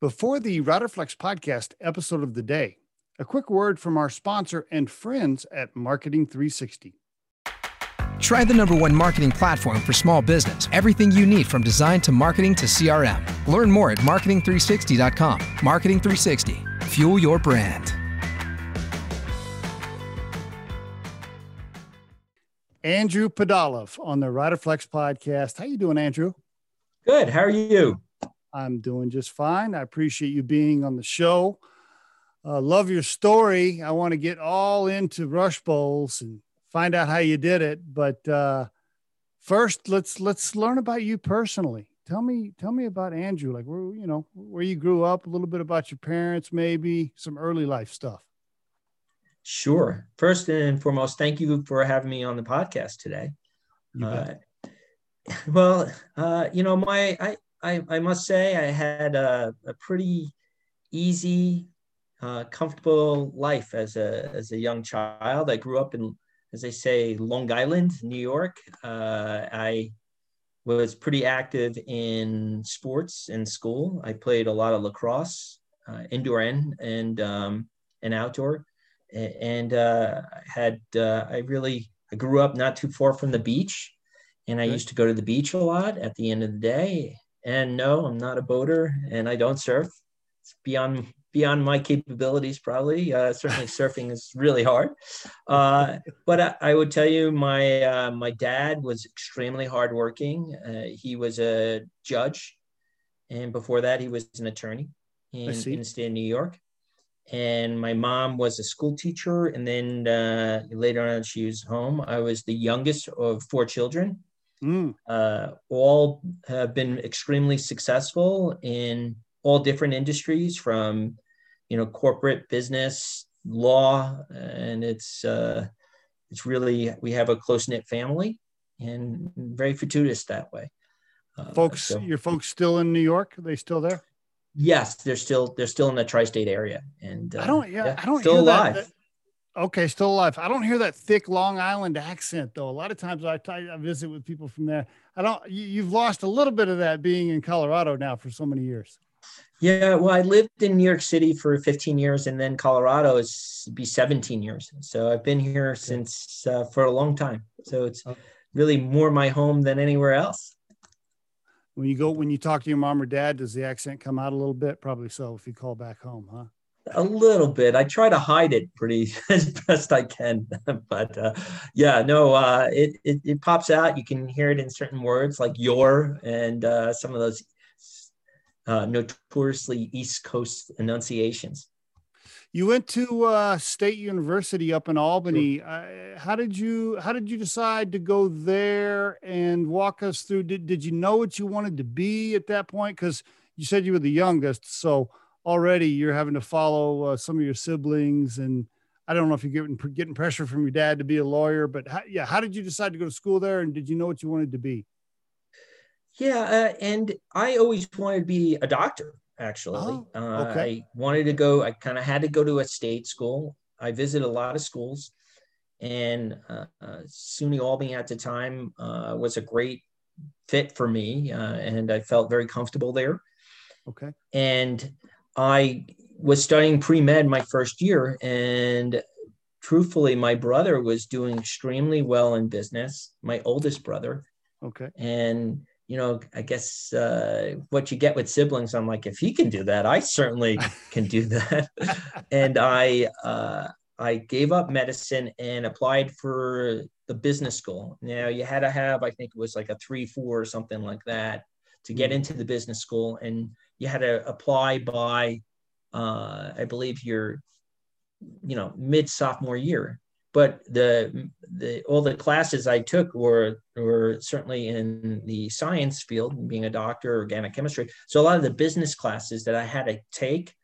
Before the Riderflex podcast episode of the day, a quick word from our sponsor and friends at Marketing 360. Try the number one marketing platform for small business. Everything you need from design to marketing to CRM. Learn more at marketing360.com. Marketing 360. Fuel your brand. Andrew Pudalov on the Riderflex podcast. How you doing, Andrew? Good. How are you? I'm doing just fine. I appreciate you being on the show. Uh, love your story. I want to get all into Rush Bowls and find out how you did it. But uh, first, let's let's learn about you personally. Tell me tell me about Andrew. Like where you know where you grew up, a little bit about your parents, maybe some early life stuff. Sure. First and foremost, thank you for having me on the podcast today. Uh, well, uh, you know, my I I, I must say I had a, a pretty easy, uh, comfortable life as a as a young child. I grew up in, as they say, Long Island, New York. Uh, I was pretty active in sports in school. I played a lot of lacrosse, uh, indoor and and um, and outdoor, and uh, had uh, I really I grew up not too far from the beach, and I used to go to the beach a lot at the end of the day and no, I'm not a boater and I don't surf. It's beyond beyond my capabilities, probably. Uh, certainly, surfing is really hard. Uh, but I, I, would tell you, my uh, my dad was extremely hardworking. Uh, he was a judge, and before that, he was an attorney in, in the state of New York. And my mom was a school teacher, and then uh, later on, she was home. I was the youngest of four children. Mm. Uh, all have been extremely successful in all different industries, from you know corporate business, law, and it's uh, it's really we have a close knit family and very fortuitous that way. Uh, folks, so, your folks still in New York? Are they still there? Yes, they're still they're still in the tri-state area, and I don't yeah, yeah I don't still alive. That, that, Okay, still alive. I don't hear that thick Long Island accent though. A lot of times I, I visit with people from there. I don't. You, have lost a little bit of that being in Colorado now for so many years. Yeah, well, I lived in New York City for 15 years, and then Colorado is be 17 years. So I've been here since uh, for a long time. So it's really more my home than anywhere else. When you go, when you talk to your mom or dad, does the accent come out a little bit? Probably so. If you call back home, huh? A little bit. I try to hide it pretty as best I can, but uh, yeah, no, uh, it, it, it pops out. You can hear it in certain words like "your" and uh, some of those uh, notoriously East Coast enunciations. You went to uh, State University up in Albany. Sure. Uh, how did you How did you decide to go there? And walk us through. Did Did you know what you wanted to be at that point? Because you said you were the youngest, so already you're having to follow uh, some of your siblings and I don't know if you're getting getting pressure from your dad to be a lawyer, but how, yeah, how did you decide to go to school there, and did you know what you wanted to be? Yeah, uh, and I always wanted to be a doctor. Actually, oh, okay. uh, I wanted to go. I kind of had to go to a state school. I visited a lot of schools, and uh, uh SUNY Albany at the time uh, was a great fit for me, uh, and I felt very comfortable there. Okay, and I was studying pre med my first year, and truthfully, my brother was doing extremely well in business. My oldest brother. Okay. And you know, I guess uh, what you get with siblings, I'm like, if he can do that, I certainly can do that. and I uh, I gave up medicine and applied for the business school. Now you had to have, I think it was like a three four or something like that to get mm. into the business school, and you had to apply by, uh, I believe your, you know, mid sophomore year. But the the all the classes I took were were certainly in the science field, being a doctor, organic chemistry. So a lot of the business classes that I had to take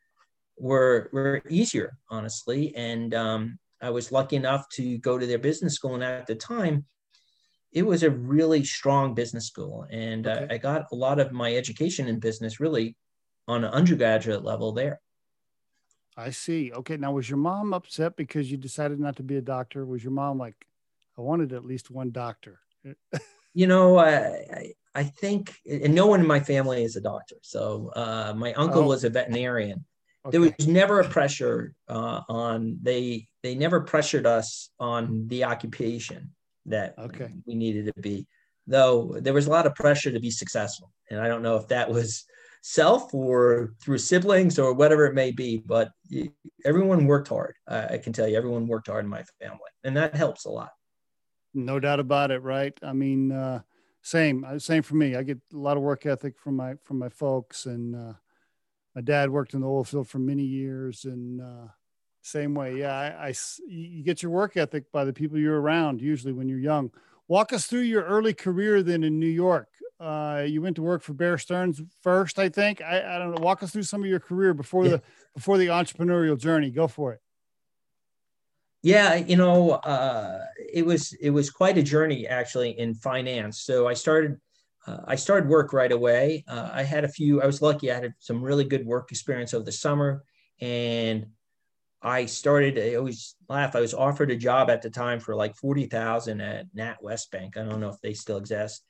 were were easier, honestly. And um, I was lucky enough to go to their business school, and at the time, it was a really strong business school, and okay. uh, I got a lot of my education in business really on an undergraduate level there. I see. Okay. Now, was your mom upset because you decided not to be a doctor? Was your mom like, I wanted at least one doctor? you know, I, I think, and no one in my family is a doctor. So uh, my uncle oh. was a veterinarian. Okay. There was never a pressure uh, on they they never pressured us on the occupation that okay. we needed to be. Though there was a lot of pressure to be successful, and I don't know if that was self or through siblings or whatever it may be. But everyone worked hard. I can tell you, everyone worked hard in my family, and that helps a lot. No doubt about it. Right? I mean, uh, same, uh, same for me. I get a lot of work ethic from my from my folks, and uh, my dad worked in the oil field for many years, and uh, same way. Yeah, I, I you get your work ethic by the people you're around. Usually, when you're young. Walk us through your early career then in New York. Uh, you went to work for Bear Stearns first, I think. I, I don't know. Walk us through some of your career before yeah. the before the entrepreneurial journey. Go for it. Yeah, you know, uh, it was it was quite a journey actually in finance. So I started uh, I started work right away. Uh, I had a few. I was lucky. I had some really good work experience over the summer, and I started. I always laugh. I was offered a job at the time for like forty thousand at NatWest Bank. I don't know if they still exist,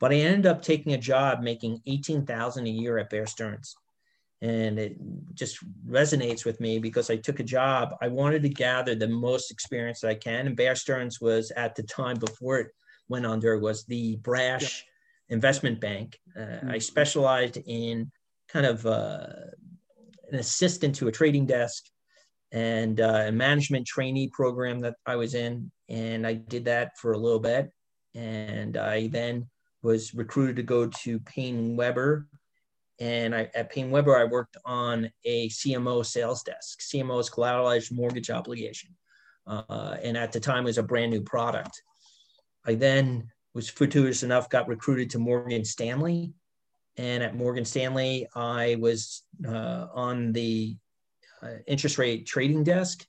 but I ended up taking a job making 18,000 a year at Bear Stearns. And it just resonates with me because I took a job. I wanted to gather the most experience that I can. And Bear Stearns was at the time before it went under was the brash investment bank. Uh, mm-hmm. I specialized in kind of uh, an assistant to a trading desk and uh, a management trainee program that I was in. And I did that for a little bit. And I then was recruited to go to PaineWebber. And I, at PaineWebber, I worked on a CMO sales desk. CMO is collateralized mortgage obligation. Uh, and at the time, it was a brand new product. I then was fortuitous enough, got recruited to Morgan Stanley. And at Morgan Stanley, I was uh, on the uh, interest rate trading desk,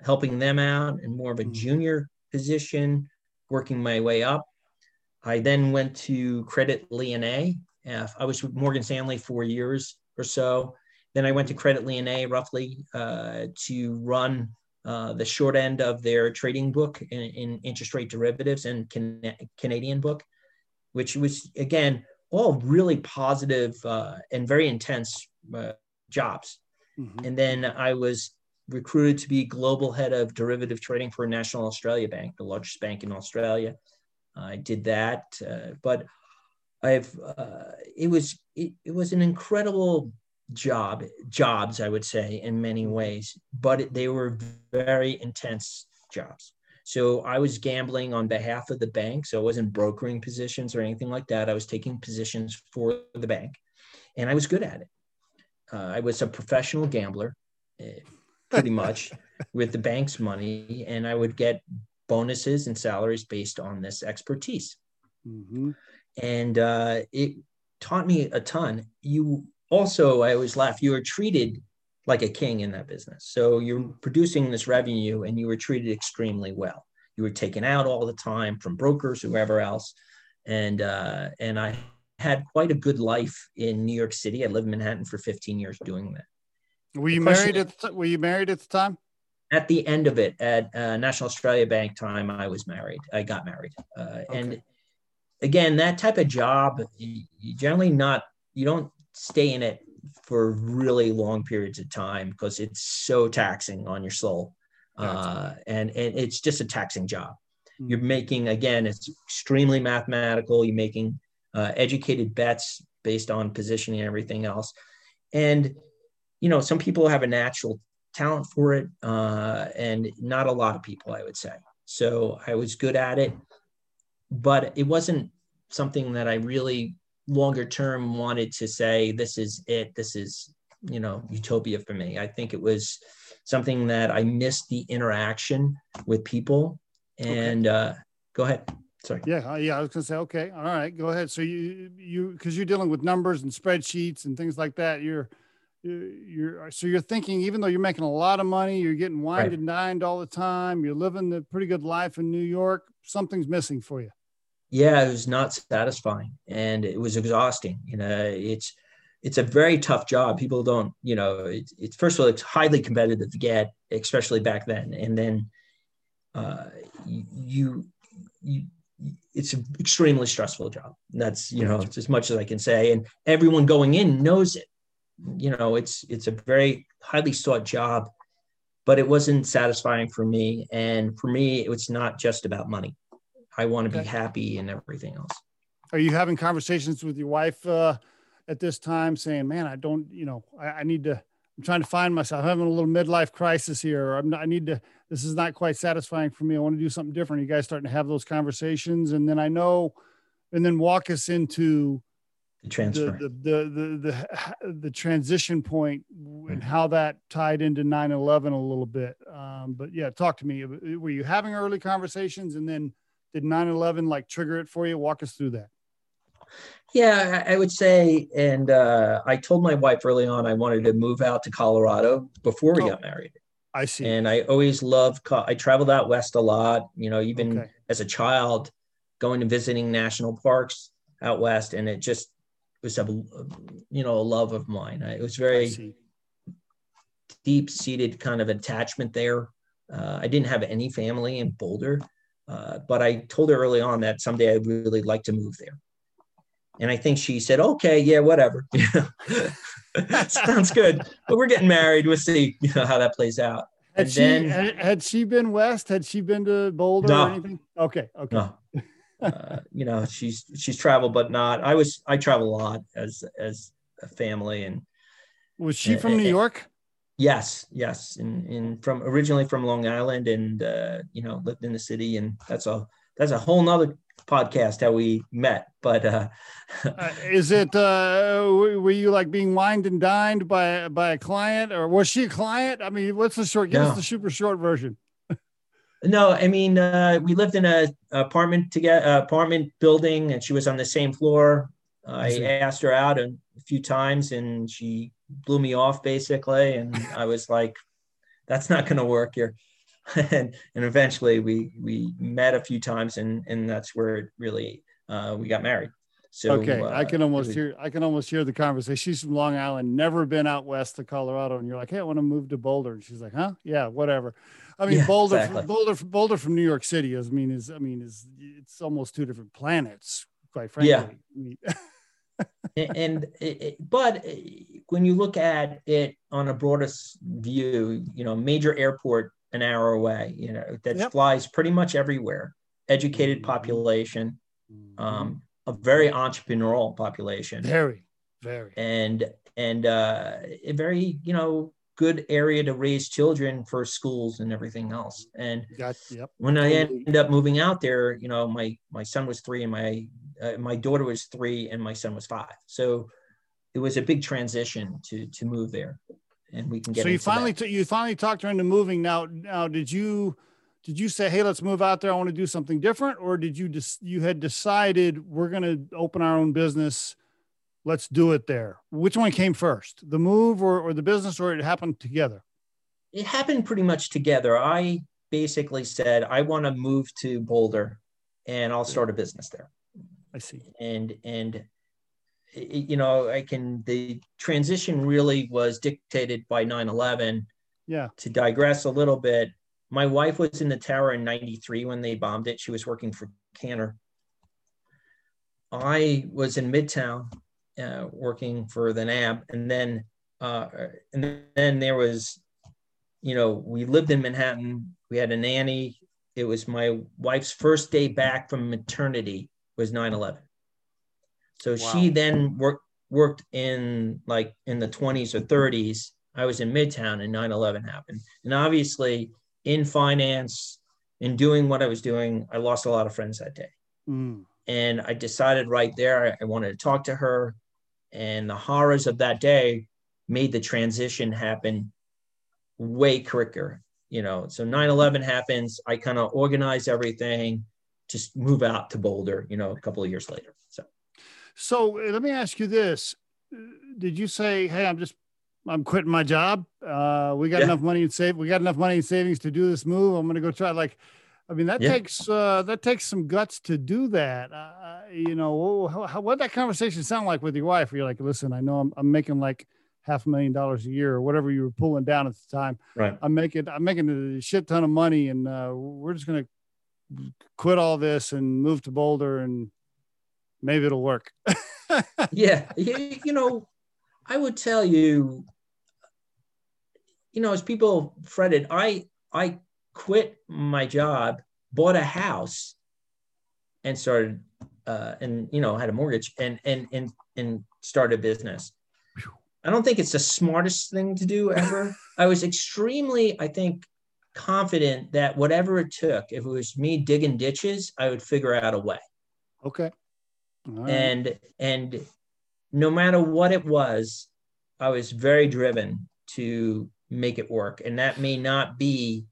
helping them out in more of a mm-hmm. junior position, working my way up. I then went to Credit Lyonnais. Uh, I was with Morgan Stanley for years or so. Then I went to Credit Lyonnais roughly uh, to run uh, the short end of their trading book in, in interest rate derivatives and can, Canadian book, which was again all really positive, uh, and very intense uh, jobs. Mm-hmm. And then I was recruited to be global head of derivative trading for National Australia Bank, the largest bank in Australia. I did that, uh, but I've uh, it was it, it was an incredible job jobs I would say in many ways, but it, they were very intense jobs. So I was gambling on behalf of the bank, so I wasn't brokering positions or anything like that. I was taking positions for the bank, and I was good at it. Uh, I was a professional gambler, uh, pretty much, with the bank's money, and I would get bonuses and salaries based on this expertise. Mm-hmm. And uh, it taught me a ton. You also, I always laugh, you are treated like a king in that business. So you're producing this revenue and you were treated extremely well. You were taken out all the time from brokers, whoever else. And, uh, and I had quite a good life in New York City. I lived in Manhattan for 15 years doing that. Were you married at were you married at the time? At the end of it at uh, National Australia Bank time, I was married. I got married, uh, okay. and again, that type of job, you, generally not you don't stay in it for really long periods of time because it's so taxing on your soul, uh, and and it's just a taxing job. Mm-hmm. You're making again, it's extremely mathematical. You're making uh, educated bets based on positioning and everything else, and you know some people have a natural talent for it, uh, and not a lot of people, I would say. So I was good at it, but it wasn't something that I really longer term wanted to say, this is it, this is, you know, utopia for me. I think it was something that I missed the interaction with people. And okay. uh, go ahead. Sorry. Yeah, yeah. I was gonna say, okay, all right, go ahead. So you, you, because you're dealing with numbers and spreadsheets and things like that. You're, you're so you're thinking even though you're making a lot of money you're getting wined right. and dined all the time you're living a pretty good life in new york something's missing for you yeah it was not satisfying and it was exhausting you know it's it's a very tough job people don't you know it's, it's first of all it's highly competitive to get especially back then and then uh, you you it's an extremely stressful job. That's you know it's as much as I can say, and everyone going in knows it. You know, it's it's a very highly sought job, but it wasn't satisfying for me. And for me, it's not just about money. I want to okay. be happy and everything else. Are you having conversations with your wife uh, at this time, saying, "Man, I don't, you know, I, I need to." I'm trying to find myself. I'm having a little midlife crisis here. I'm not, I need to, this is not quite satisfying for me. I want to do something different. You guys starting to have those conversations. And then I know, and then walk us into the transfer, the, the, the, the, the, transition point and how that tied into 9-11 a little bit. Um, but yeah, talk to me. Were you having early conversations and then did 9-11 like trigger it for you? Walk us through that. Yeah, I would say, and uh, I told my wife early on I wanted to move out to Colorado before we oh, got married. I see. And I always loved. I traveled out west a lot. You know, even okay. as a child, going and visiting national parks out west, and it just was a, you know, a love of mine. It was very deep seated kind of attachment there. Uh, I didn't have any family in Boulder, uh, but I told her early on that someday I'd really like to move there. And I think she said, okay, yeah, whatever. Sounds good. But we're getting married. We'll see you know, how that plays out. Had and she then, had she been west? Had she been to Boulder no, or anything? Okay. Okay. No. Uh, you know, she's she's traveled, but not. I was I travel a lot as as a family and was she from New York? Yes, yes, and in from originally from Long Island, and uh, you know lived in the city, and that's a that's a whole nother podcast how we met. But uh, uh, is it uh, were you like being wined and dined by by a client, or was she a client? I mean, what's the short? Give no. us the super short version. No, I mean uh, we lived in a apartment together, apartment building, and she was on the same floor. I, I asked her out a few times, and she blew me off basically, and I was like, "That's not going to work here." and and eventually we we met a few times and and that's where it really uh, we got married. So okay, uh, I can almost hear I can almost hear the conversation. She's from Long Island, never been out west to Colorado, and you're like, "Hey, I want to move to Boulder." And she's like, "Huh? Yeah, whatever." I mean, yeah, Boulder, exactly. Boulder, Boulder from New York City. Is, I mean, is I mean, is it's almost two different planets, quite frankly. Yeah. And, and it, but when you look at it on a broader view, you know, major airport an hour away, you know, that yep. flies pretty much everywhere. Educated mm-hmm. population, mm-hmm. um, a very entrepreneurial population. Very, very. And and uh, a very, you know, good area to raise children for schools and everything else. And yep. when I ended up moving out there, you know, my my son was three and my uh, my daughter was three and my son was five. So it was a big transition to to move there and we can get. So you finally t- you finally talked her into moving. Now, now did you did you say, hey, let's move out there? I want to do something different, or did you just you had decided we're going to open our own business? Let's do it there. Which one came first, the move or, or the business, or it happened together? It happened pretty much together. I basically said I want to move to Boulder, and I'll start a business there. I see. And and you know, I can, the transition really was dictated by 9 11. Yeah. To digress a little bit, my wife was in the tower in 93 when they bombed it. She was working for Cantor. I was in Midtown uh, working for the NAB. And then, uh, and then there was, you know, we lived in Manhattan. We had a nanny. It was my wife's first day back from maternity was 9 11. So wow. she then worked worked in like in the 20s or 30s. I was in Midtown and 9/11 happened. And obviously in finance, in doing what I was doing, I lost a lot of friends that day. Mm. And I decided right there I wanted to talk to her. And the horrors of that day made the transition happen way quicker. You know, so 9-11 happens. I kind of organize everything, just move out to Boulder, you know, a couple of years later. So so uh, let me ask you this: Did you say, "Hey, I'm just I'm quitting my job. Uh, we got yeah. enough money in save. We got enough money in savings to do this move. I'm going to go try." Like, I mean, that yeah. takes uh, that takes some guts to do that. Uh, you know, how, how, what that conversation sound like with your wife? Where you're like, "Listen, I know I'm, I'm making like half a million dollars a year or whatever you were pulling down at the time. Right. I'm making I'm making a shit ton of money, and uh, we're just going to quit all this and move to Boulder and maybe it'll work. yeah. You, you know, I would tell you, you know, as people fretted, I, I quit my job, bought a house and started, uh, and, you know, had a mortgage and, and, and, and started a business. I don't think it's the smartest thing to do ever. I was extremely, I think, confident that whatever it took, if it was me digging ditches, I would figure out a way. Okay. Right. And and no matter what it was, I was very driven to make it work. And that may not be,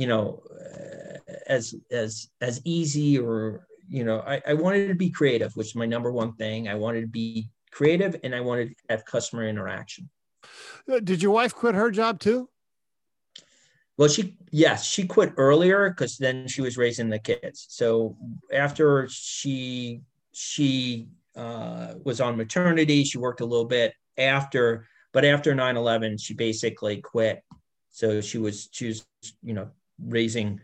you know, uh, as as as easy or you know, I, I wanted to be creative, which is my number one thing. I wanted to be creative and I wanted to have customer interaction. Uh, did your wife quit her job too? Well, she yes, she quit earlier because then she was raising the kids. So after she she uh, was on maternity, she worked a little bit after, but after 9-11, she basically quit. So she was she was you know raising,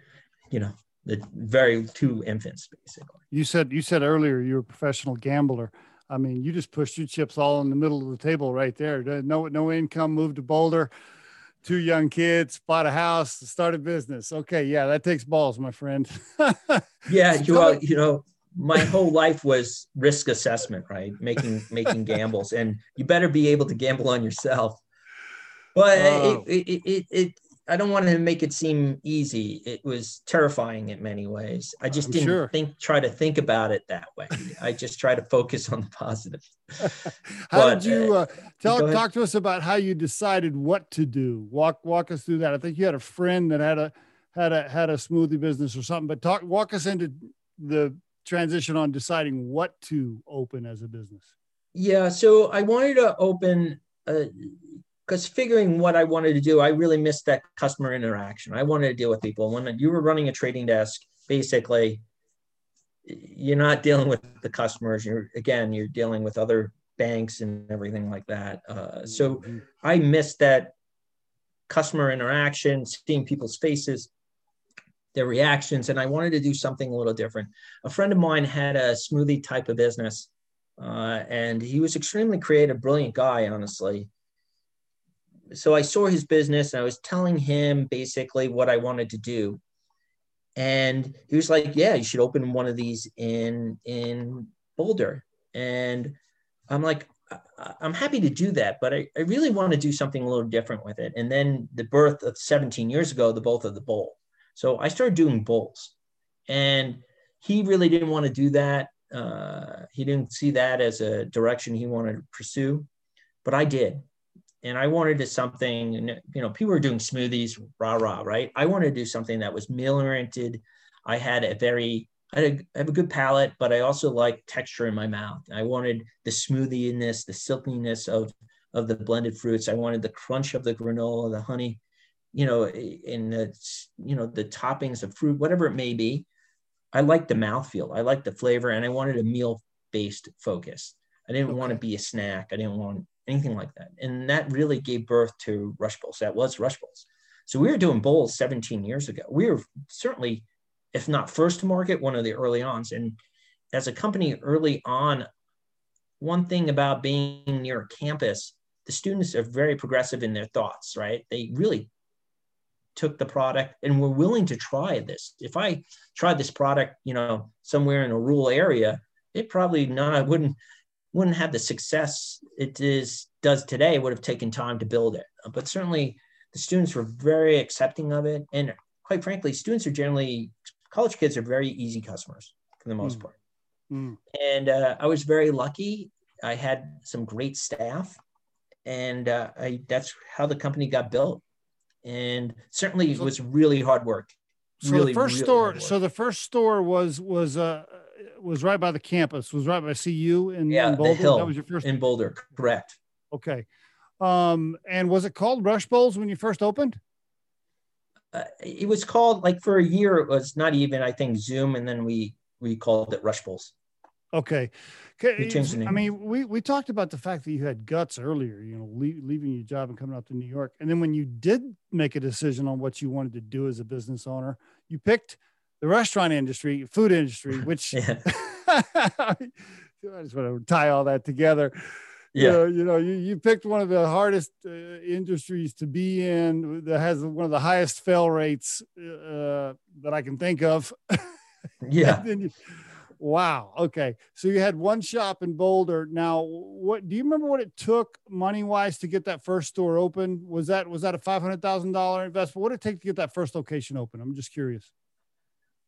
you know, the very two infants basically. You said you said earlier you were a professional gambler. I mean, you just pushed your chips all in the middle of the table right there. No, no income, moved to Boulder, two young kids, bought a house, started business. Okay, yeah, that takes balls, my friend. yeah, you, uh, you know, my whole life was risk assessment, right? Making making gambles, and you better be able to gamble on yourself. But oh. it, it, it, it I don't want to make it seem easy. It was terrifying in many ways. I just I'm didn't sure. think try to think about it that way. I just try to focus on the positive. how but, did you uh, uh tell talk to us about how you decided what to do? Walk walk us through that. I think you had a friend that had a had a had a smoothie business or something, but talk walk us into the transition on deciding what to open as a business. Yeah, so I wanted to open a because figuring what I wanted to do, I really missed that customer interaction. I wanted to deal with people. When you were running a trading desk, basically, you're not dealing with the customers. You're again, you're dealing with other banks and everything like that. Uh, so mm-hmm. I missed that customer interaction, seeing people's faces, their reactions, and I wanted to do something a little different. A friend of mine had a smoothie type of business, uh, and he was extremely creative, brilliant guy, honestly so I saw his business and I was telling him basically what I wanted to do. And he was like, Yeah, you should open one of these in in Boulder. And I'm like, I'm happy to do that, but I, I really want to do something a little different with it. And then the birth of 17 years ago, the both of the bowl. So I started doing bowls. And he really didn't want to do that. Uh, he didn't see that as a direction he wanted to pursue, but I did and I wanted to something, you know, people were doing smoothies, rah, rah, right? I wanted to do something that was meal oriented. I had a very, I, had a, I have a good palate, but I also like texture in my mouth. I wanted the smoothiness, the silkiness of, of the blended fruits. I wanted the crunch of the granola, the honey, you know, in the, you know, the toppings of fruit, whatever it may be. I like the mouthfeel. I like the flavor and I wanted a meal based focus. I didn't okay. want to be a snack. I didn't want anything like that. And that really gave birth to Rush Bowls. That was Rush Bowls. So we were doing bowls 17 years ago. We were certainly, if not first to market, one of the early ons. And as a company early on, one thing about being near a campus, the students are very progressive in their thoughts, right? They really took the product and were willing to try this. If I tried this product, you know, somewhere in a rural area, it probably not, I wouldn't wouldn't have the success it is does today. It would have taken time to build it, but certainly the students were very accepting of it. And quite frankly, students are generally college kids are very easy customers for the most mm. part. Mm. And uh, I was very lucky. I had some great staff, and uh, I, that's how the company got built. And certainly, it was really hard work. So really, the first really store, so the first store was was uh, was right by the campus. Was right by CU in, yeah, in Boulder. The hill that was your first in Boulder, correct? Okay. Um, and was it called Rush Bowls when you first opened? Uh, it was called like for a year. It was not even I think Zoom, and then we we called it Rush Bowls. Okay. I mean, we, we talked about the fact that you had guts earlier, you know, leaving your job and coming out to New York. And then when you did make a decision on what you wanted to do as a business owner, you picked the restaurant industry, food industry, which I just want to tie all that together. Yeah. You know, you, know you, you picked one of the hardest uh, industries to be in that has one of the highest fail rates uh, that I can think of. Yeah. you, wow. Okay. So you had one shop in Boulder. Now, what do you remember what it took money wise to get that first store open? Was that was that a five hundred thousand dollar investment? What did it take to get that first location open? I'm just curious.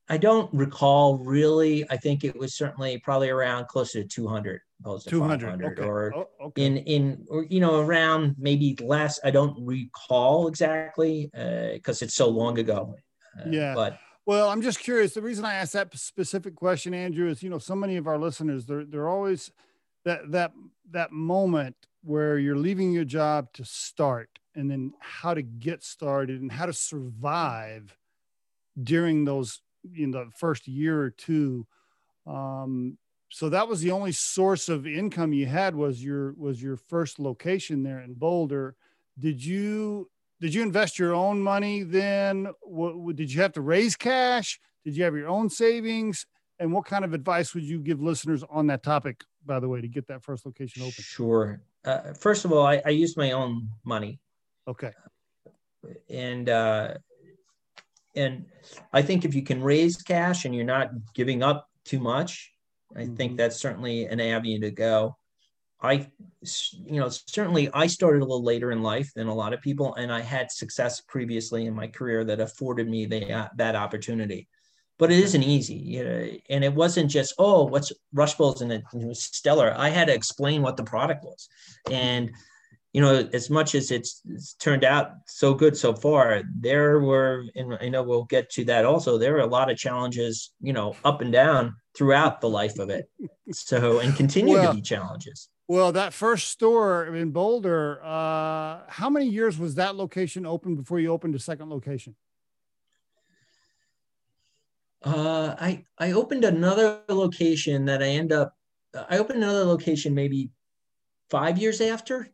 I don't recall really. I think it was certainly probably around closer to 200 opposed to 200 okay. or oh, okay. in in or you know around maybe less. I don't recall exactly because uh, it's so long ago. Uh, yeah, but well, I'm just curious. The reason I asked that specific question, Andrew, is you know so many of our listeners they're they're always that that that moment where you're leaving your job to start and then how to get started and how to survive during those in the first year or two. Um, so that was the only source of income you had was your was your first location there in Boulder. Did you did you invest your own money then? What, did you have to raise cash? Did you have your own savings? And what kind of advice would you give listeners on that topic, by the way, to get that first location open? Sure. Uh, first of all, I, I used my own money. Okay. And uh, and I think if you can raise cash and you're not giving up too much, I mm-hmm. think that's certainly an avenue to go. I, you know, certainly I started a little later in life than a lot of people, and I had success previously in my career that afforded me the, uh, that opportunity. But it isn't easy, you know, and it wasn't just oh, what's Rush Bowls and it, it was stellar. I had to explain what the product was, and you know, as much as it's, it's, turned out so good so far, there were, and I know we'll get to that also, there were a lot of challenges, you know, up and down throughout the life of it. So, and continue well, to be challenges. Well, that first store in Boulder, uh, how many years was that location open before you opened a second location? Uh, I I opened another location that I end up. I opened another location maybe five years after.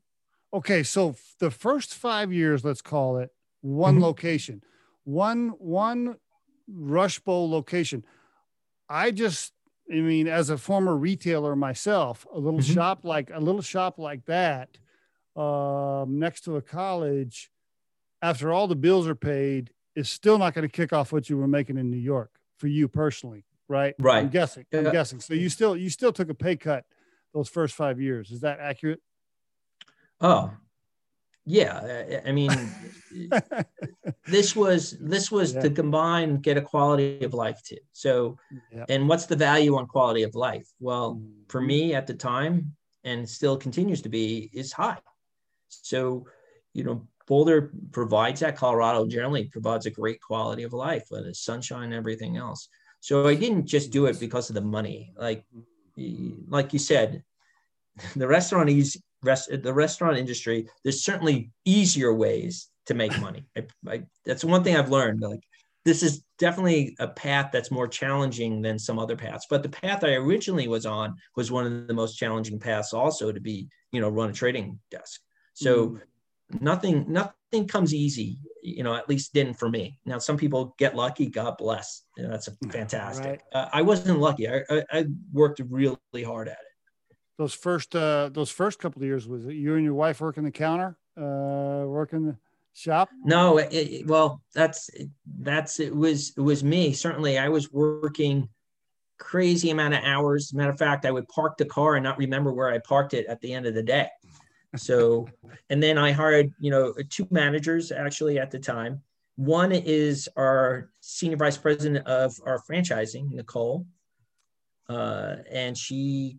Okay, so the first five years, let's call it one mm-hmm. location, one one Rush Bowl location. I just I mean, as a former retailer myself, a little mm-hmm. shop like a little shop like that, um, next to a college, after all the bills are paid, is still not going to kick off what you were making in New York for you personally, right? Right. I'm guessing. I'm guessing. So you still you still took a pay cut those first five years. Is that accurate? Oh, yeah i mean this was this was yeah. to combine get a quality of life too. So yeah. and what's the value on quality of life? Well mm-hmm. for me at the time and still continues to be is high. So you know boulder provides that. Colorado generally provides a great quality of life whether it's sunshine and everything else. So i didn't just do it because of the money. Like like you said the restaurant is rest the restaurant industry, there's certainly easier ways to make money. I, I, that's one thing I've learned. Like this is definitely a path that's more challenging than some other paths. But the path I originally was on was one of the most challenging paths, also to be, you know, run a trading desk. So mm. nothing, nothing comes easy. You know, at least didn't for me. Now some people get lucky. God bless. You know, that's fantastic. Right. Uh, I wasn't lucky. I, I, I worked really hard at it those first uh those first couple of years was it you and your wife working the counter uh working the shop? No it, it, well that's that's it was it was me. Certainly i was working crazy amount of hours. Matter of fact i would park the car and not remember where i parked it at the end of the day. So and then i hired you know two managers actually at the time. One is our senior vice president of our franchising nicole uh, and she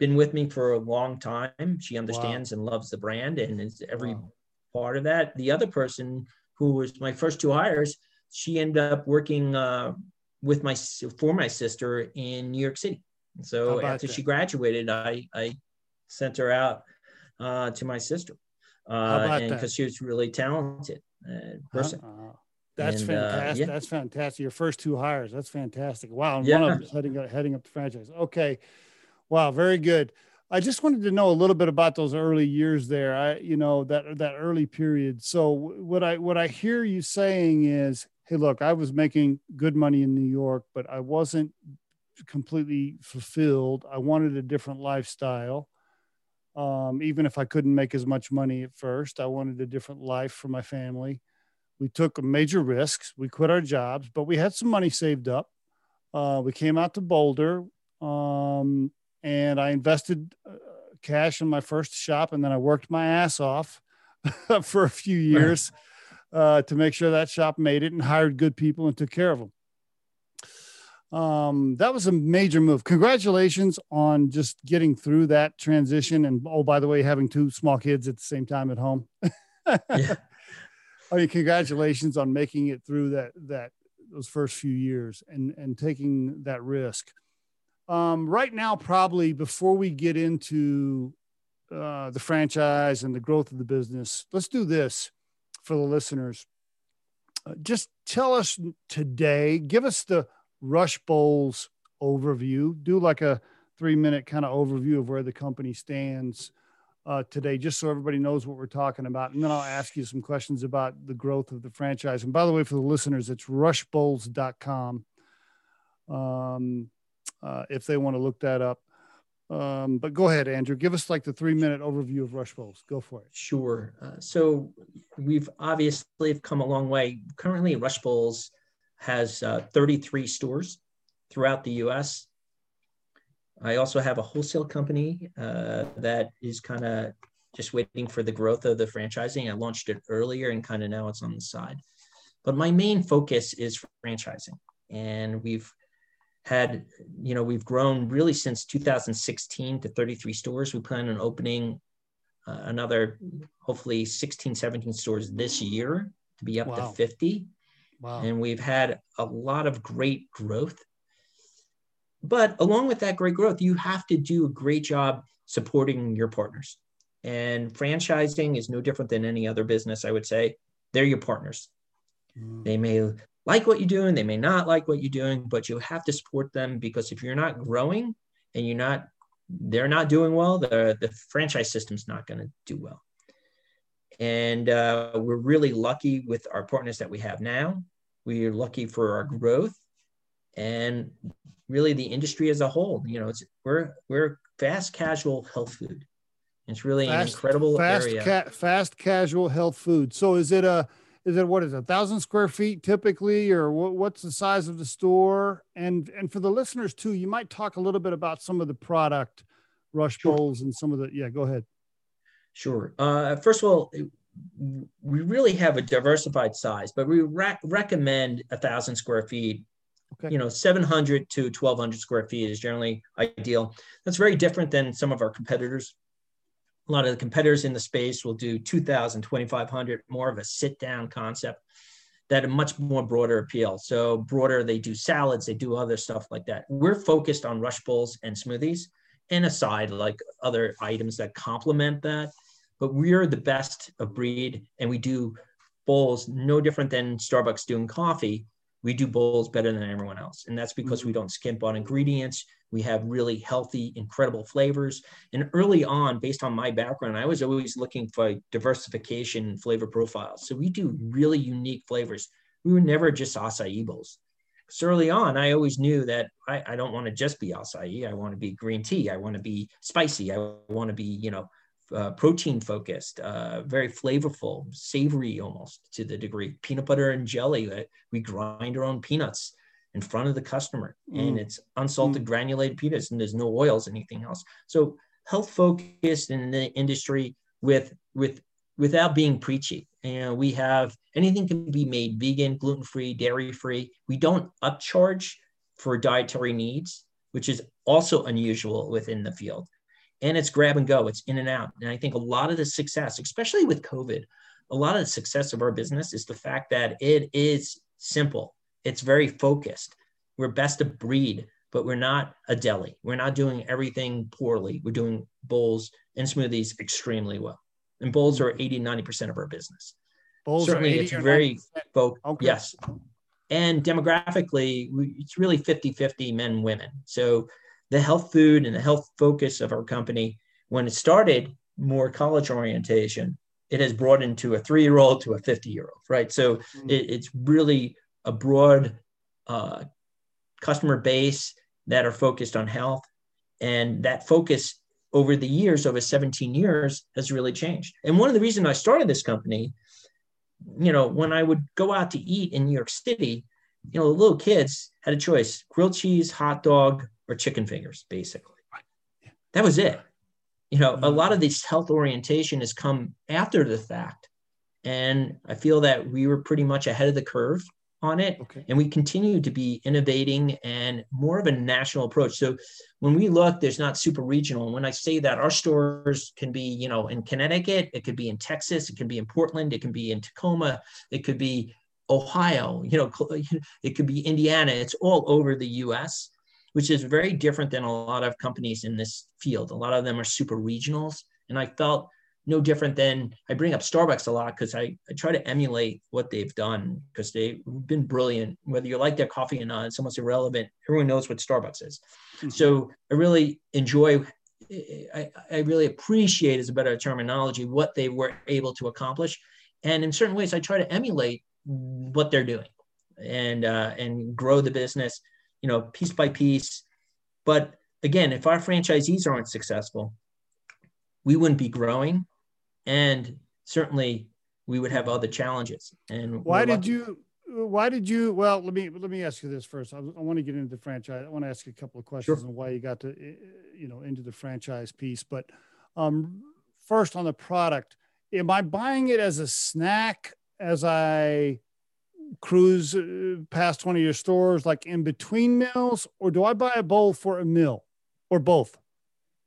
been with me for a long time. She understands wow. and loves the brand and is every wow. part of that. The other person who was my first two hires, she ended up working uh, with my for my sister in New York City. So after that? she graduated, I I sent her out uh, to my sister, uh, because she was really talented uh, person. Uh-uh. That's and, uh, fantastic. Yeah. That's fantastic. Your first two hires. That's fantastic. Wow. And yeah. one of them heading heading up the franchise. Okay. Wow, very good. I just wanted to know a little bit about those early years there. I, you know, that that early period. So what I what I hear you saying is, hey, look, I was making good money in New York, but I wasn't completely fulfilled. I wanted a different lifestyle. Um, even if I couldn't make as much money at first, I wanted a different life for my family. We took major risks. We quit our jobs, but we had some money saved up. Uh, we came out to Boulder um, and I invested uh, cash in my first shop, and then I worked my ass off for a few years uh, to make sure that shop made it and hired good people and took care of them. Um, that was a major move. Congratulations on just getting through that transition. And oh, by the way, having two small kids at the same time at home. yeah. I mean, congratulations on making it through that that those first few years and and taking that risk. Um, right now, probably before we get into uh, the franchise and the growth of the business, let's do this for the listeners. Uh, just tell us today, give us the Rush Bowls overview. Do like a three minute kind of overview of where the company stands uh, today, just so everybody knows what we're talking about. And then I'll ask you some questions about the growth of the franchise. And by the way, for the listeners, it's rushbowls.com um, uh, if they want to look that up. Um, but go ahead, Andrew. Give us like the three minute overview of Rush Bowls. Go for it. Sure. Uh, so we've obviously come a long way. Currently, Rush Bowls has uh, 33 stores throughout the U.S. I also have a wholesale company uh, that is kind of just waiting for the growth of the franchising. I launched it earlier and kind of now it's on the side. But my main focus is franchising, and we've had, you know, we've grown really since 2016 to 33 stores. We plan on opening uh, another, hopefully 16, 17 stores this year to be up wow. to 50. Wow. And we've had a lot of great growth. But along with that great growth, you have to do a great job supporting your partners. And franchising is no different than any other business, I would say. They're your partners. Mm. They may like what you're doing, they may not like what you're doing, but you have to support them because if you're not growing and you're not, they're not doing well, the, the franchise system's not going to do well. And uh, we're really lucky with our partners that we have now. We're lucky for our growth and really the industry as a whole. You know, it's we're we're fast casual health food. It's really fast, an incredible fast area. Ca- fast casual health food. So is it a is it what is it, a thousand square feet typically, or what, what's the size of the store? And and for the listeners too, you might talk a little bit about some of the product, rush sure. bowls, and some of the yeah. Go ahead. Sure. Uh, first of all, we really have a diversified size, but we re- recommend a thousand square feet. Okay. You know, 700 to 1200 square feet is generally ideal. That's very different than some of our competitors a lot of the competitors in the space will do 2000 2500 more of a sit down concept that a much more broader appeal. So broader they do salads they do other stuff like that. We're focused on rush bowls and smoothies and aside like other items that complement that but we're the best of breed and we do bowls no different than starbucks doing coffee. We do bowls better than everyone else and that's because we mm-hmm. don't skimp on ingredients we have really healthy, incredible flavors. And early on, based on my background, I was always looking for diversification flavor profiles. So we do really unique flavors. We were never just acai bowls. So early on, I always knew that I, I don't want to just be acai. I want to be green tea. I want to be spicy. I want to be, you know, uh, protein focused, uh, very flavorful, savory almost to the degree. Peanut butter and jelly. Uh, we grind our own peanuts in front of the customer mm. and it's unsalted mm. granulated peanuts and there's no oils anything else. So health focused in the industry with with without being preachy. Know we have anything can be made vegan gluten free dairy free we don't upcharge for dietary needs which is also unusual within the field. And it's grab and go it's in and out. And i think a lot of the success especially with covid a lot of the success of our business is the fact that it is simple it's very focused. We're best of breed, but we're not a deli. We're not doing everything poorly. We're doing bowls and smoothies extremely well. And bowls are 80, 90% of our business. Bowls Certainly, it's very focused. Okay. Yes. And demographically, we, it's really 50 50 men, women. So the health food and the health focus of our company, when it started more college orientation, it has brought into a three year old to a 50 year old, right? So mm-hmm. it, it's really a broad uh, customer base that are focused on health. And that focus over the years, over 17 years, has really changed. And one of the reasons I started this company, you know, when I would go out to eat in New York City, you know, the little kids had a choice grilled cheese, hot dog, or chicken fingers, basically. That was it. You know, a lot of this health orientation has come after the fact. And I feel that we were pretty much ahead of the curve on it. Okay. And we continue to be innovating and more of a national approach. So when we look, there's not super regional. And when I say that, our stores can be, you know, in Connecticut, it could be in Texas, it can be in Portland, it can be in Tacoma, it could be Ohio, you know, it could be Indiana. It's all over the US, which is very different than a lot of companies in this field. A lot of them are super regionals. And I felt no different than I bring up Starbucks a lot because I, I try to emulate what they've done because they've been brilliant. Whether you like their coffee or not, it's almost irrelevant. Everyone knows what Starbucks is. Mm-hmm. So I really enjoy, I, I really appreciate, is a better terminology, what they were able to accomplish. And in certain ways, I try to emulate what they're doing and uh, and grow the business, you know, piece by piece. But again, if our franchisees aren't successful, we wouldn't be growing and certainly we would have other challenges. And why did you? Why did you? Well, let me let me ask you this first. I, I want to get into the franchise. I want to ask you a couple of questions sure. on why you got to, you know, into the franchise piece. But um, first, on the product, am I buying it as a snack as I cruise uh, past one of your stores, like in between meals, or do I buy a bowl for a meal, or both?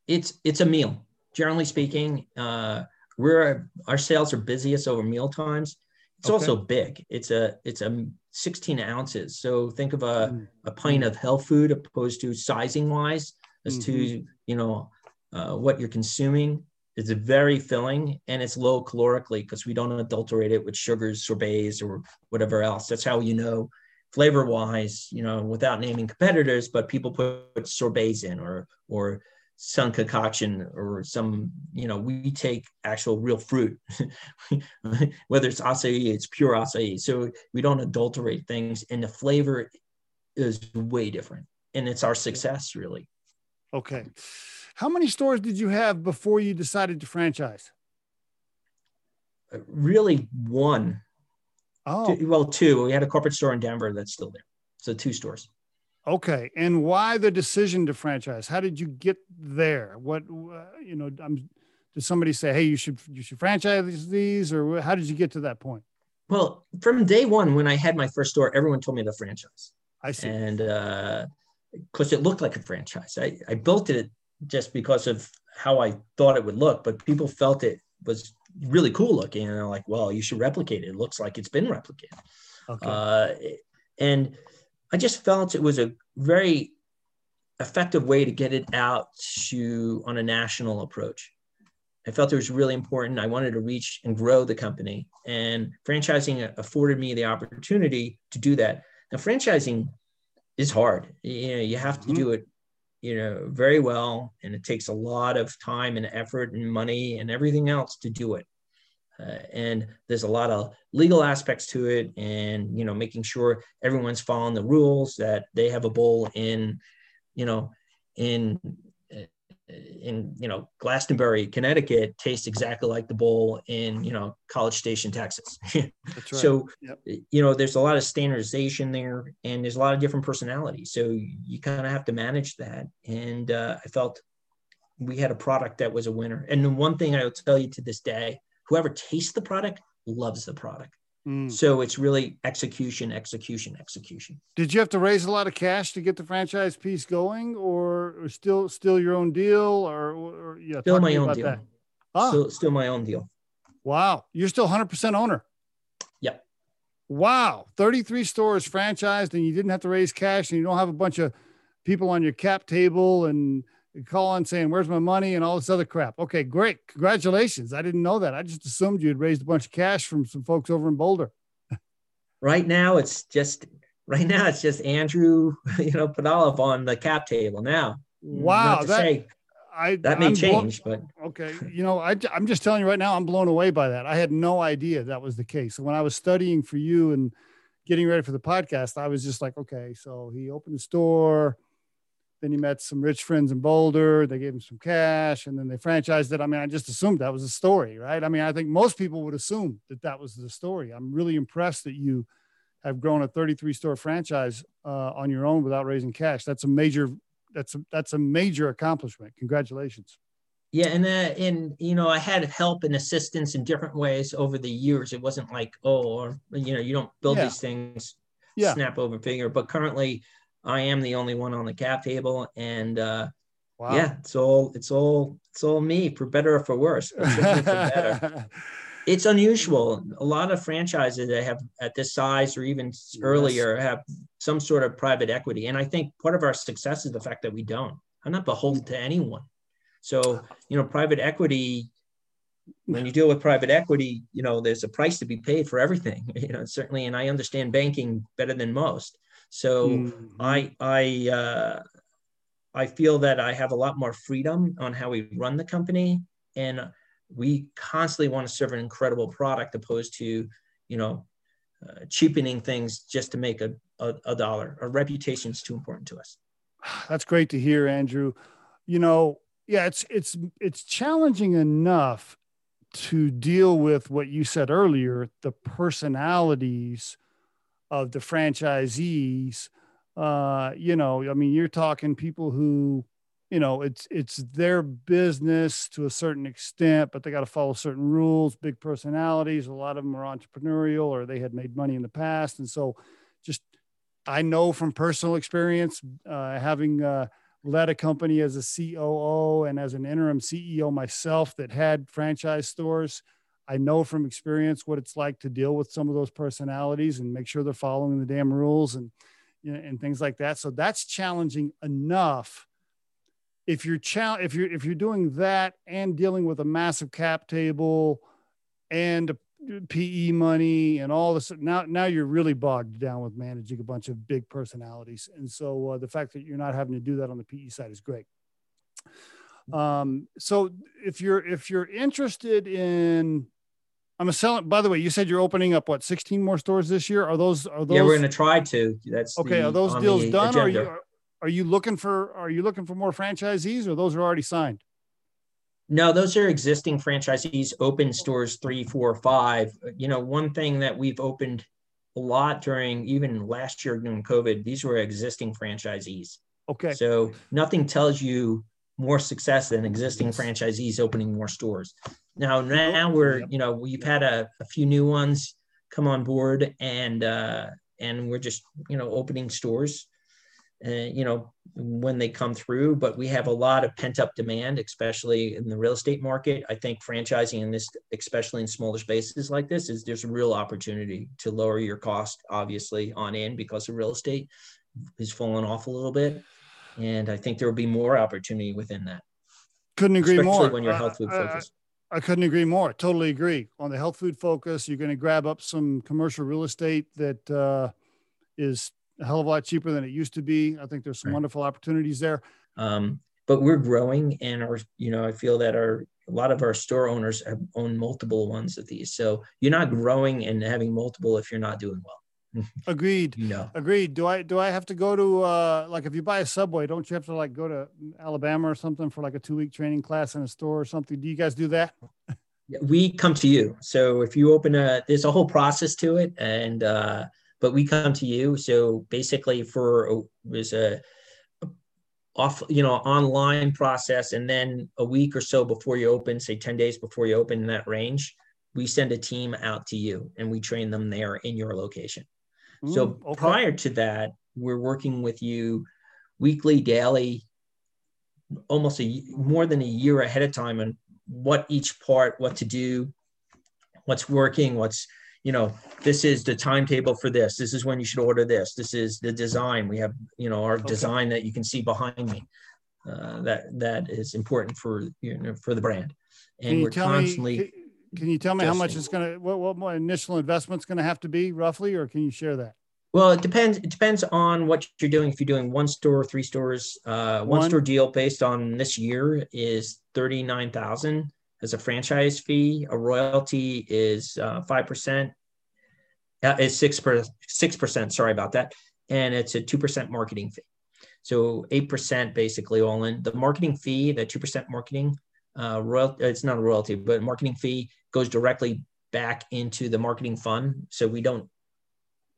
It's it's a meal. Generally speaking, uh, we're our sales are busiest over meal times. It's okay. also big. It's a it's a 16 ounces. So think of a, mm. a pint of health food opposed to sizing wise as mm-hmm. to you know uh, what you're consuming. It's very filling and it's low calorically because we don't adulterate it with sugars, sorbets, or whatever else. That's how you know flavor wise, you know, without naming competitors, but people put sorbets in or or some concoction or some, you know, we take actual real fruit, whether it's acai, it's pure acai. So we don't adulterate things, and the flavor is way different. And it's our success, really. Okay. How many stores did you have before you decided to franchise? Uh, really, one. Oh, two, well, two. We had a corporate store in Denver that's still there. So two stores. Okay, and why the decision to franchise? How did you get there? What uh, you know? I'm, did somebody say, "Hey, you should you should franchise these," or how did you get to that point? Well, from day one, when I had my first store, everyone told me to franchise. I see, and because uh, it looked like a franchise, I, I built it just because of how I thought it would look, but people felt it was really cool looking, and they're like, "Well, you should replicate it. It looks like it's been replicated." Okay. Uh, and I just felt it was a very effective way to get it out to on a national approach. I felt it was really important. I wanted to reach and grow the company, and franchising afforded me the opportunity to do that. Now, franchising is hard. You know, you have to mm-hmm. do it, you know, very well, and it takes a lot of time and effort and money and everything else to do it. Uh, and there's a lot of legal aspects to it and you know making sure everyone's following the rules that they have a bowl in you know in in you know Glastonbury, Connecticut, tastes exactly like the bowl in you know College Station, Texas. right. So yep. you know there's a lot of standardization there, and there's a lot of different personalities. So you kind of have to manage that. And uh, I felt we had a product that was a winner. And the one thing I will tell you to this day, whoever tastes the product loves the product. Mm. So it's really execution, execution, execution. Did you have to raise a lot of cash to get the franchise piece going, or, or still still your own deal, or, or yeah, still my own deal. Ah. Still, still my own deal. Wow, you're still 100 percent owner. Yep. Wow, 33 stores franchised, and you didn't have to raise cash, and you don't have a bunch of people on your cap table and call on saying, Where's my money? and all this other crap. Okay, great. Congratulations. I didn't know that. I just assumed you'd raised a bunch of cash from some folks over in Boulder. right now, it's just right now it's just Andrew, you know, Pudalov on the cap table now. Wow. that, say, I, that may I'm change, blown, but okay. You know, I, I'm just telling you right now, I'm blown away by that. I had no idea that was the case. So when I was studying for you and getting ready for the podcast, I was just like, okay, so he opened the store. Then he met some rich friends in Boulder. They gave him some cash and then they franchised it. I mean, I just assumed that was the story, right? I mean, I think most people would assume that that was the story. I'm really impressed that you have grown a 33 store franchise uh, on your own without raising cash. That's a major, that's a, that's a major accomplishment. Congratulations. Yeah, and uh, and you know, I had help and assistance in different ways over the years. It wasn't like, oh, or, you know, you don't build yeah. these things yeah. snap over finger. But currently, I am the only one on the cap table, and uh, wow. yeah, it's all it's all it's all me for better or for worse. for better. it's unusual. A lot of franchises that have at this size or even yes. earlier have some sort of private equity, and I think part of our success is the fact that we don't. I'm not beholden to anyone. So, you know, private equity, when you deal with private equity, you know, there's a price to be paid for everything, you know, certainly. And I understand banking better than most. So mm-hmm. I, I, uh, I feel that I have a lot more freedom on how we run the company. And we constantly want to serve an incredible product opposed to, you know, uh, cheapening things just to make a, a, a dollar. Our reputation is too important to us. That's great to hear, Andrew. You know, yeah, it's it's it's challenging enough to deal with what you said earlier, the personalities of the franchisees. Uh, you know, I mean, you're talking people who, you know, it's it's their business to a certain extent, but they got to follow certain rules. Big personalities. A lot of them are entrepreneurial, or they had made money in the past, and so just I know from personal experience, uh, having uh, led a company as a COO and as an interim CEO myself that had franchise stores. I know from experience what it's like to deal with some of those personalities and make sure they're following the damn rules and you know, and things like that. So that's challenging enough. If you're chal- if you're if you're doing that and dealing with a massive cap table and PE money and all this. Now, now you're really bogged down with managing a bunch of big personalities, and so uh, the fact that you're not having to do that on the PE side is great. Um, so if you're if you're interested in, I'm a selling. By the way, you said you're opening up what 16 more stores this year. Are those are those? Yeah, we're going to try to. That's okay. The, are those deals done? Are you are you looking for are you looking for more franchisees, or those are already signed? No, those are existing franchisees, open stores three, four, five. You know, one thing that we've opened a lot during even last year during COVID, these were existing franchisees. Okay. So nothing tells you more success than existing franchisees opening more stores. Now, now we're, you know, we've had a, a few new ones come on board and, uh, and we're just, you know, opening stores uh, you know, when they come through. But we have a lot of pent up demand, especially in the real estate market. I think franchising in this, especially in smaller spaces like this, is there's a real opportunity to lower your cost, obviously, on in because of real estate is falling off a little bit. And I think there will be more opportunity within that. Couldn't agree especially more. When you're health food focused. I couldn't agree more. Totally agree. On the health food focus, you're going to grab up some commercial real estate that uh, is a hell of a lot cheaper than it used to be. I think there's some right. wonderful opportunities there. Um, but we're growing, and our, you know, I feel that our a lot of our store owners have owned multiple ones of these. So you're not growing and having multiple if you're not doing well. Agreed. No. Agreed. Do I do I have to go to uh like if you buy a subway, don't you have to like go to Alabama or something for like a two week training class in a store or something? Do you guys do that? we come to you. So if you open a there's a whole process to it and uh but we come to you. So basically, for was a off you know online process, and then a week or so before you open, say ten days before you open in that range, we send a team out to you and we train them there in your location. So okay. prior to that, we're working with you weekly, daily, almost a more than a year ahead of time on what each part, what to do, what's working, what's you know, this is the timetable for this. This is when you should order this. This is the design. We have, you know, our okay. design that you can see behind me. Uh, that that is important for you know for the brand. And we're constantly. Me, can you tell me how much it's going to? What what my initial investment's going to have to be roughly, or can you share that? Well, it depends. It depends on what you're doing. If you're doing one store, three stores, uh, one, one store deal based on this year is thirty nine thousand as a franchise fee. A royalty is uh, five uh, percent, Uh, it's six per six percent. Sorry about that, and it's a two percent marketing fee. So eight percent basically all in. The marketing fee, the two percent marketing uh, royalty, it's not a royalty, but marketing fee goes directly back into the marketing fund. So we don't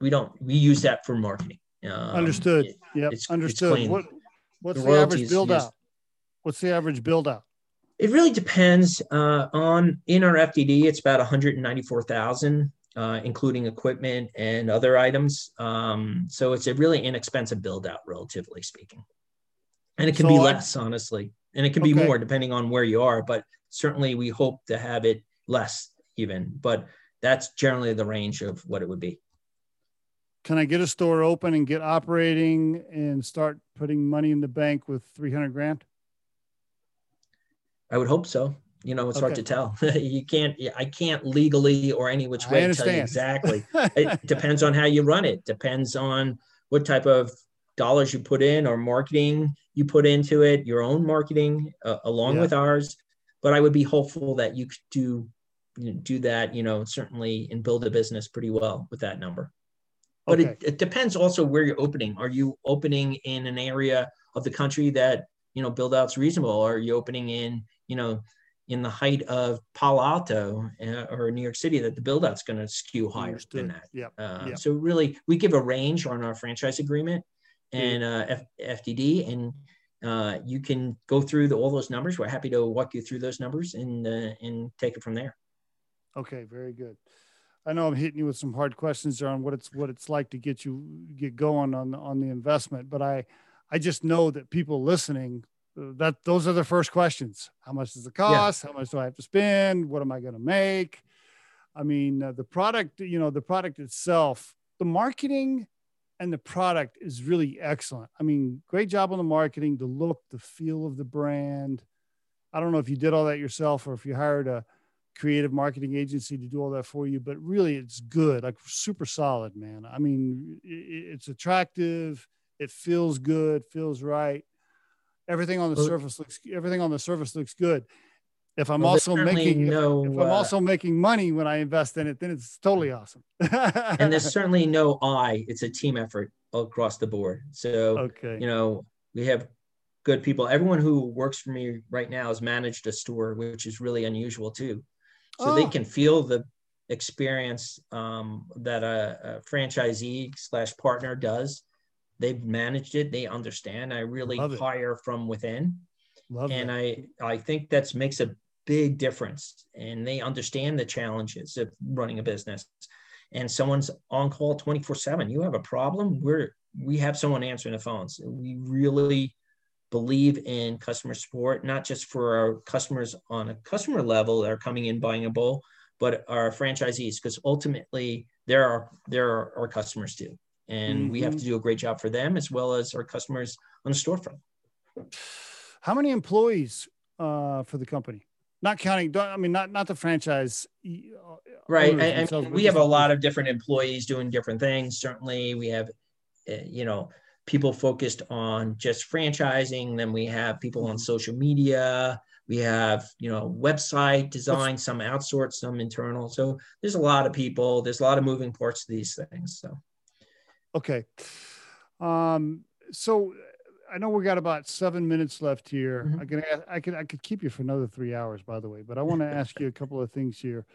we don't we use that for marketing. Um, understood. Yeah, understood. It's what what's the, the average build out? What's the average build out? It really depends uh, on in our FDD. It's about 194,000, uh, including equipment and other items. Um, so it's a really inexpensive build out, relatively speaking, and it can so be less, I, honestly, and it can okay. be more depending on where you are. But certainly, we hope to have it less even. But that's generally the range of what it would be can I get a store open and get operating and start putting money in the bank with 300 grand? I would hope so. You know, it's okay. hard to tell. you can't, I can't legally or any which way tell you exactly. it depends on how you run it, depends on what type of dollars you put in or marketing you put into it, your own marketing uh, along yeah. with ours. But I would be hopeful that you could do, do that, you know, certainly and build a business pretty well with that number. But okay. it, it depends also where you're opening. Are you opening in an area of the country that you know build out's reasonable? Or are you opening in you know in the height of Palo Alto uh, or New York City that the build out's going to skew higher Understood. than that. Yeah. Uh, yep. So really, we give a range on our franchise agreement and uh, F- FDD, and uh, you can go through the, all those numbers. We're happy to walk you through those numbers and uh, and take it from there. Okay, very good. I know I'm hitting you with some hard questions there on what it's what it's like to get you get going on on the investment, but I I just know that people listening uh, that those are the first questions. How much does it cost? Yeah. How much do I have to spend? What am I going to make? I mean, uh, the product, you know, the product itself, the marketing and the product is really excellent. I mean, great job on the marketing, the look, the feel of the brand. I don't know if you did all that yourself or if you hired a creative marketing agency to do all that for you, but really it's good, like super solid, man. I mean, it's attractive, it feels good, feels right. Everything on the surface looks everything on the surface looks good. If I'm well, also making no, if, if I'm uh, also making money when I invest in it, then it's totally awesome. and there's certainly no I. It's a team effort across the board. So okay. you know, we have good people. Everyone who works for me right now has managed a store, which is really unusual too so oh. they can feel the experience um, that a, a, franchisee slash partner does. They've managed it. They understand. I really hire from within, Love and it. I I think that makes a big difference. And they understand the challenges of running a business. And someone's on call twenty four seven. You have a problem. We're we have someone answering the phones. We really believe in customer support, not just for our customers on a customer level that are coming in buying a bowl, but our franchisees, because ultimately they're our, they're our customers too. And mm-hmm. we have to mm-hmm. do a great job for them as well as our customers on the storefront. How many employees uh, for the company? Not counting, I mean, not not the franchise. Uh, right. I, I we have a lot of different employees doing different things. Certainly, we have, uh, you know, people focused on just franchising. Then we have people on mm-hmm. social media. We have, you know, website design, some outsourced, some internal. So there's a lot of people. There's a lot of moving parts to these things. So, okay. Um, so I know we got about seven minutes left here. Mm-hmm. I can I could I could keep you for another three hours, by the way. But I want to ask you a couple of things here.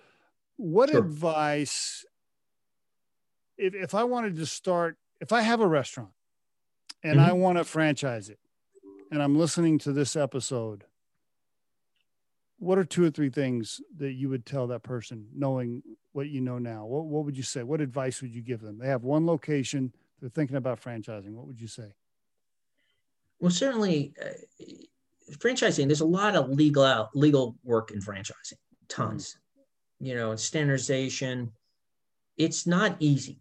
What sure. advice, if if I wanted to start, if I have a restaurant and mm-hmm. I want to franchise it, and I'm listening to this episode, what are two or three things that you would tell that person, knowing what you know now? What, what would you say? What advice would you give them? They have one location, they're thinking about franchising. What would you say? Well, certainly, uh, franchising. There's a lot of legal legal work in franchising, tons. Mm-hmm. You know, standardization. It's not easy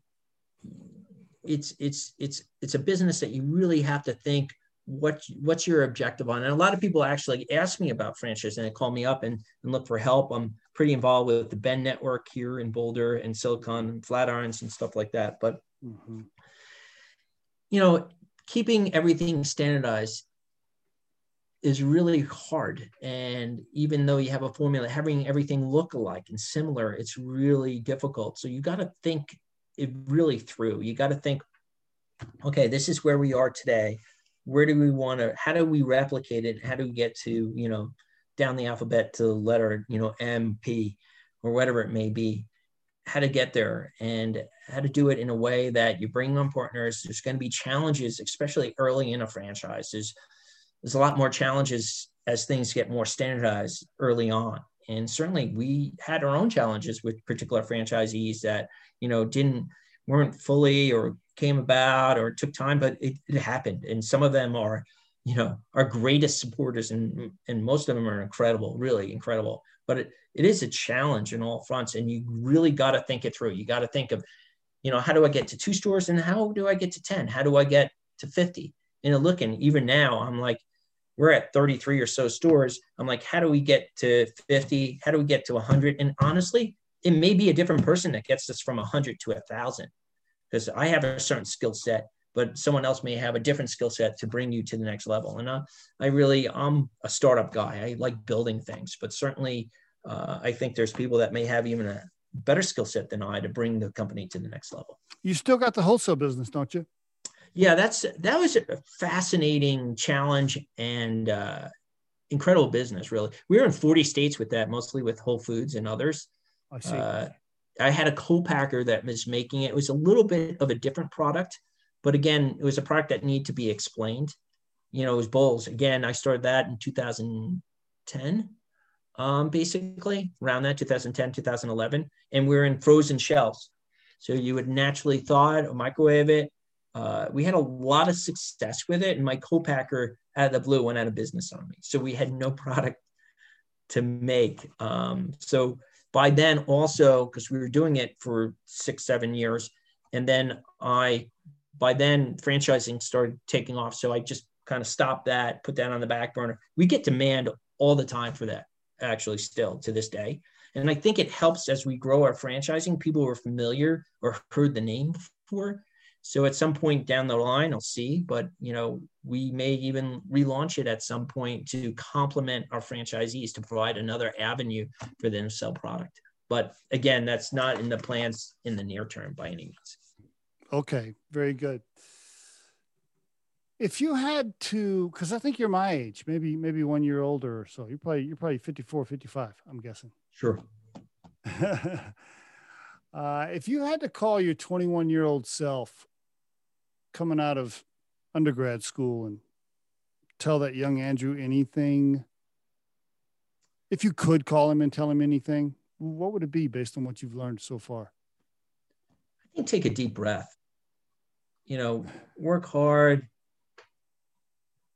it's it's it's it's a business that you really have to think what what's your objective on. And a lot of people actually ask me about franchise and they call me up and, and look for help. I'm pretty involved with the ben network here in boulder and silicon and flatirons and stuff like that. But mm-hmm. you know keeping everything standardized is really hard. And even though you have a formula having everything look alike and similar it's really difficult. So you got to think it really through. You got to think, okay, this is where we are today. Where do we want to? How do we replicate it? How do we get to you know down the alphabet to the letter you know M P or whatever it may be? How to get there and how to do it in a way that you bring on partners. There's going to be challenges, especially early in a franchise. There's there's a lot more challenges as things get more standardized early on and certainly we had our own challenges with particular franchisees that you know didn't weren't fully or came about or took time but it, it happened and some of them are you know our greatest supporters and and most of them are incredible really incredible but it, it is a challenge in all fronts and you really got to think it through you got to think of you know how do i get to two stores and how do i get to 10 how do i get to 50 and looking even now i'm like we're at 33 or so stores. I'm like, how do we get to 50? How do we get to 100? And honestly, it may be a different person that gets us from 100 to 1,000 because I have a certain skill set, but someone else may have a different skill set to bring you to the next level. And uh, I really, I'm a startup guy. I like building things, but certainly uh, I think there's people that may have even a better skill set than I to bring the company to the next level. You still got the wholesale business, don't you? yeah, that's that was a fascinating challenge and uh, incredible business. Really, we were in 40 states with that, mostly with Whole Foods and others. I see. Uh, I had a co-packer that was making it. It was a little bit of a different product, but again, it was a product that needed to be explained. You know, it was bowls. Again, I started that in 2010, um, basically around that 2010, 2011, and we are in frozen shells. So you would naturally thaw it or microwave it, uh, we had a lot of success with it. And my co-packer out of the blue went out of business on me. So we had no product to make. Um, so by then also, because we were doing it for six, seven years. And then I, by then franchising started taking off. So I just kind of stopped that, put that on the back burner. We get demand all the time for that, actually, still to this day. And I think it helps as we grow our franchising. People who are familiar or heard the name before so at some point down the line, I'll see, but you know, we may even relaunch it at some point to complement our franchisees to provide another avenue for them to sell product. But again, that's not in the plans in the near term by any means. Okay, very good. If you had to, because I think you're my age, maybe maybe one year older or so. You're probably you're probably 54, 55, I'm guessing. Sure. uh, if you had to call your 21 year old self coming out of undergrad school and tell that young Andrew anything? If you could call him and tell him anything, what would it be based on what you've learned so far? I think take a deep breath. You know, work hard,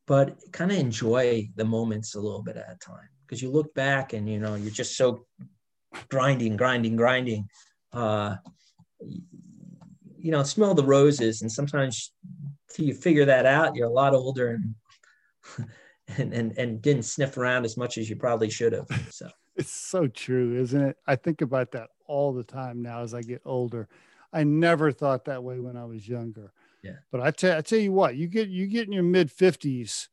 but kind of enjoy the moments a little bit at a time because you look back and you know you're just so grinding, grinding, grinding. Uh, you know, smell the roses. And sometimes till you figure that out, you're a lot older and and and, and didn't sniff around as much as you probably should have. So it's so true, isn't it? I think about that all the time now as I get older. I never thought that way when I was younger. Yeah. But I tell I tell you what, you get you get in your mid fifties,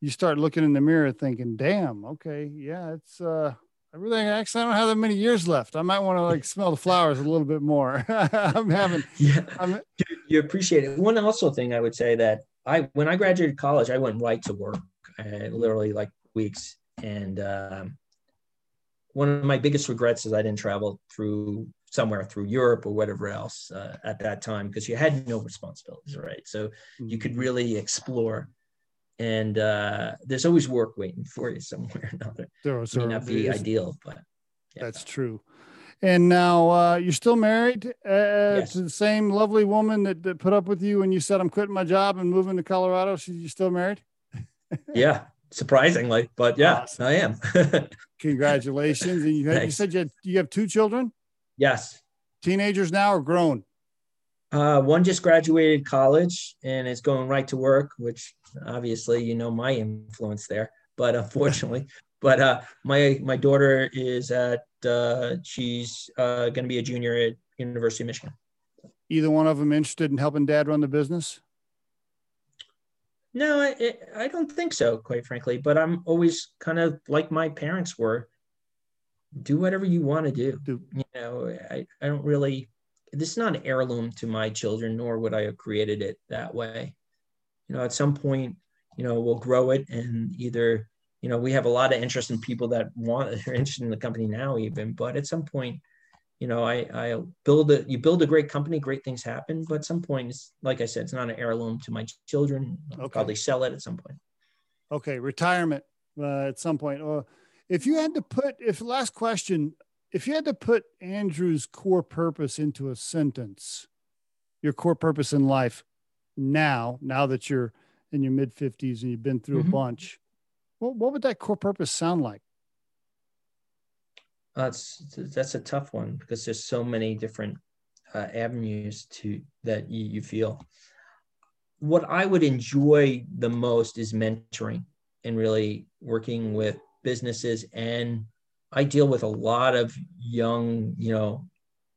you start looking in the mirror thinking, damn, okay, yeah, it's uh I really actually I don't have that many years left. I might want to like smell the flowers a little bit more. I'm having yeah. I'm, you appreciate it. One also thing I would say that I when I graduated college, I went right to work, uh, literally like weeks. And um, one of my biggest regrets is I didn't travel through somewhere through Europe or whatever else uh, at that time because you had no responsibilities, right? So you could mm-hmm. really explore and uh, there's always work waiting for you somewhere or another. There was, may not be ideal, but yeah. that's true. And now uh, you're still married uh, yes. to the same lovely woman that, that put up with you when you said I'm quitting my job and moving to Colorado. So you still married? yeah, surprisingly, but yeah, awesome. I am. Congratulations! And you, had, you said you, had, you have two children. Yes. Teenagers now or grown? Uh, one just graduated college and is going right to work, which obviously you know my influence there but unfortunately but uh, my my daughter is at uh, she's uh, going to be a junior at university of michigan either one of them interested in helping dad run the business no I, I don't think so quite frankly but i'm always kind of like my parents were do whatever you want to do. do. You know, I, I don't really this is not an heirloom to my children, nor would I have created it that way. You know, at some point, you know, we'll grow it and either, you know, we have a lot of interest in people that want are interested in the company now, even, but at some point, you know, I I build a you build a great company, great things happen, but at some point, it's, like I said, it's not an heirloom to my children. I'll okay. probably sell it at some point. Okay, retirement uh, at some point. Or if you had to put, if last question, if you had to put Andrew's core purpose into a sentence, your core purpose in life now, now that you're in your mid 50s and you've been through mm-hmm. a bunch, what, what would that core purpose sound like? That's that's a tough one because there's so many different uh, avenues to that you, you feel. What I would enjoy the most is mentoring and really working with businesses and I deal with a lot of young, you know,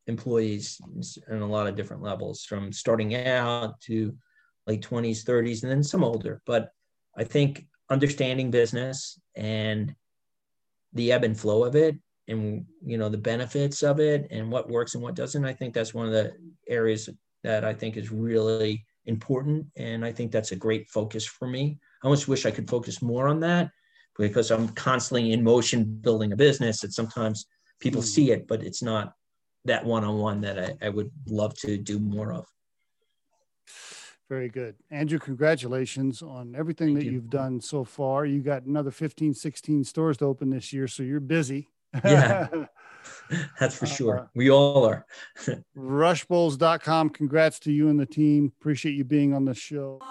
employees in a lot of different levels from starting out to late 20s, 30s, and then some older. But I think understanding business and the ebb and flow of it and you know the benefits of it and what works and what doesn't i think that's one of the areas that i think is really important and i think that's a great focus for me i almost wish i could focus more on that because I'm constantly in motion building a business that sometimes people mm-hmm. see it, but it's not that one-on-one that I, I would love to do more of. Very good. Andrew, congratulations on everything Thank that you. have done so far. You got another 15, 16 stores to open this year, so you're busy. Yeah. That's for sure. Uh, we all are. rushbowls.com. Congrats to you and the team. Appreciate you being on the show.